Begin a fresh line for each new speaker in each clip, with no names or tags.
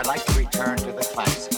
I'd like
to return to the classics.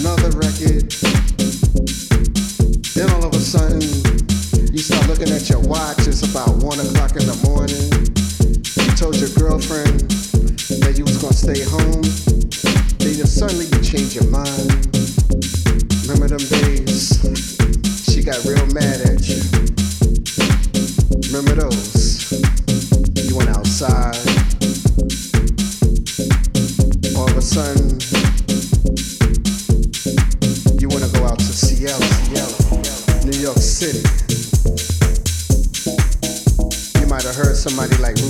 Another record. Then all of a sudden, you start looking at your watch, it's about one o'clock in the morning, You told your girlfriend that you was gonna stay home, then you suddenly you change your mind. Remember them days? She got real mad at you. Remember those? You went outside. All of a sudden, somebody like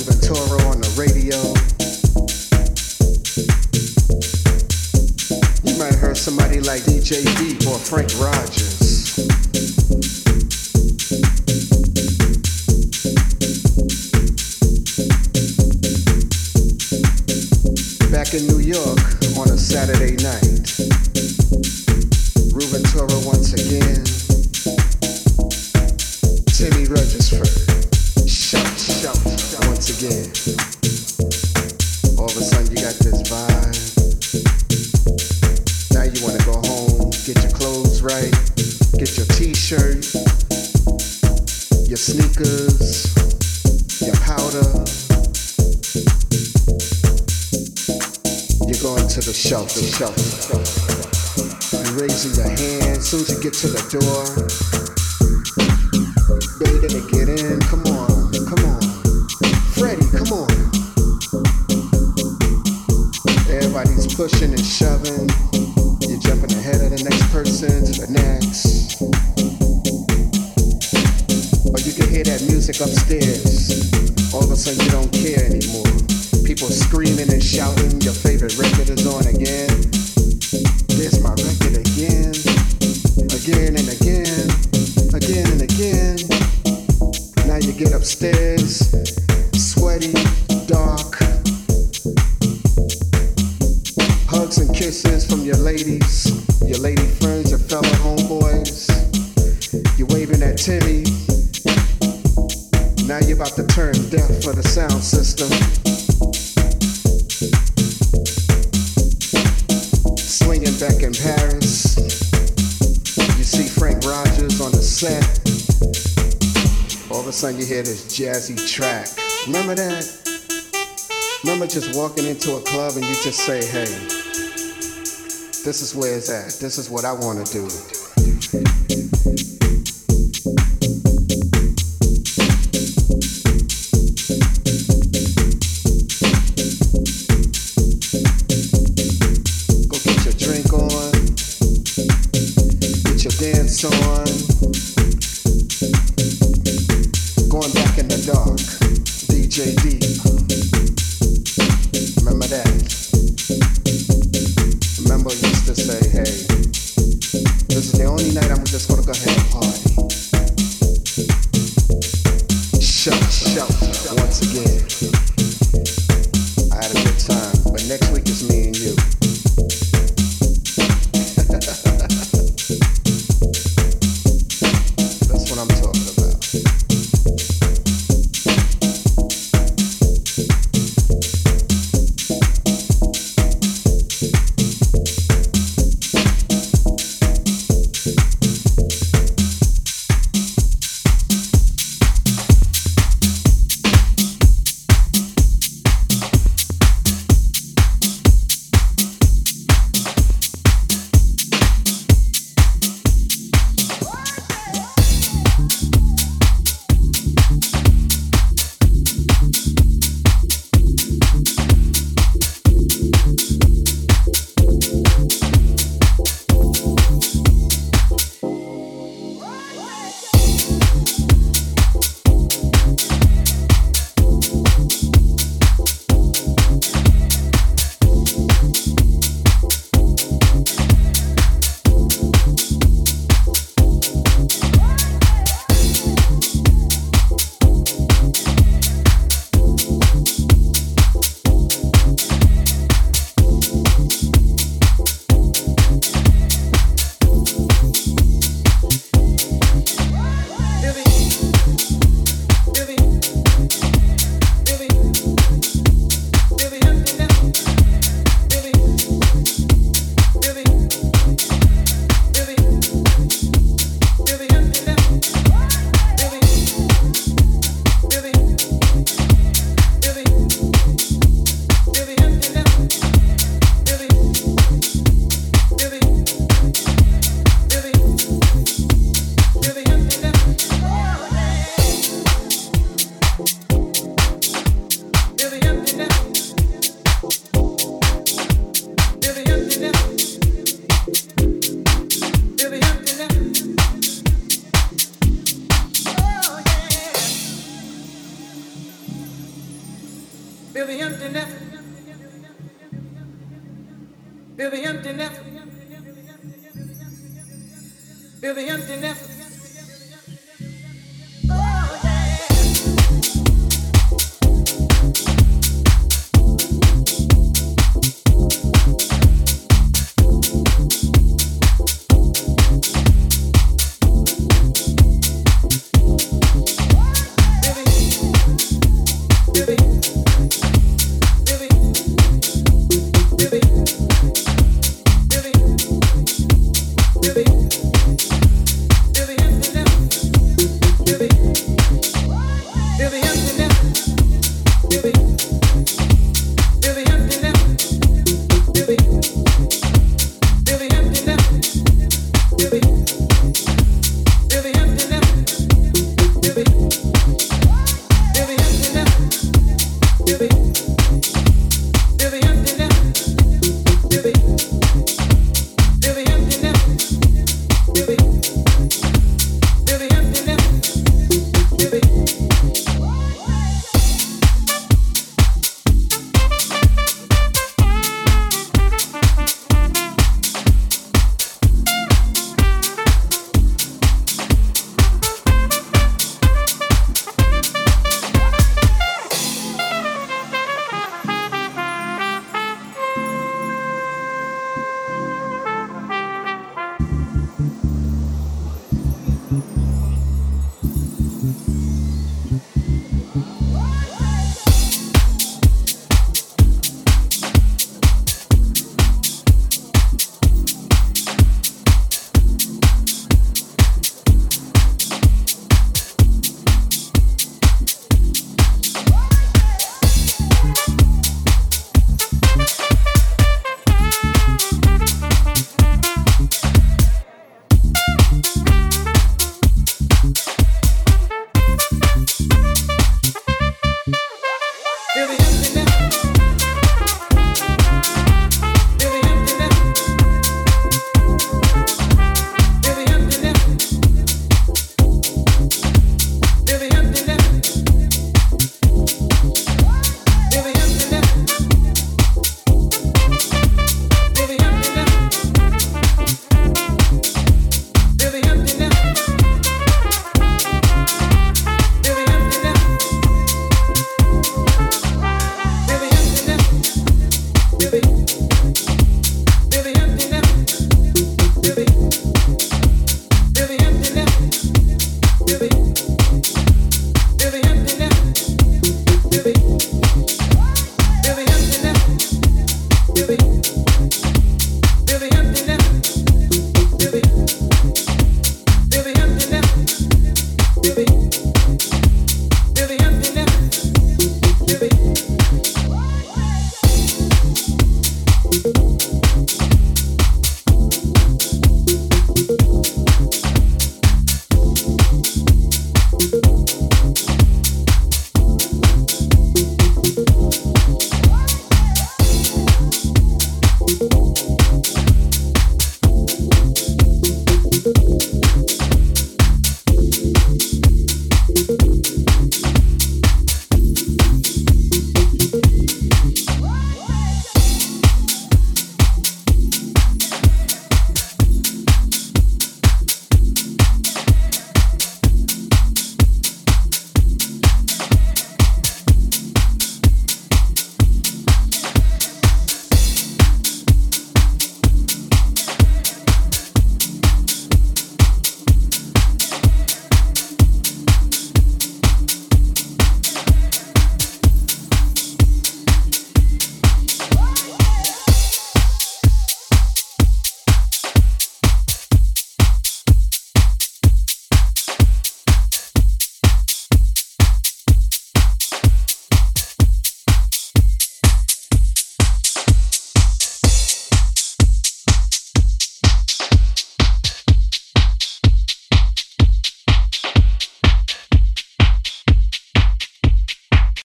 shoving. You're jumping ahead of the next person to the next. Or you can hear that music upstairs. All of a sudden you don't care anymore. People screaming and shouting, your favorite record is on again. There's my record again. Again and again. Again and again. Now you get upstairs, hear this jazzy track. Remember that? Remember just walking into a club and you just say, hey, this is where it's at. This is what I want to do.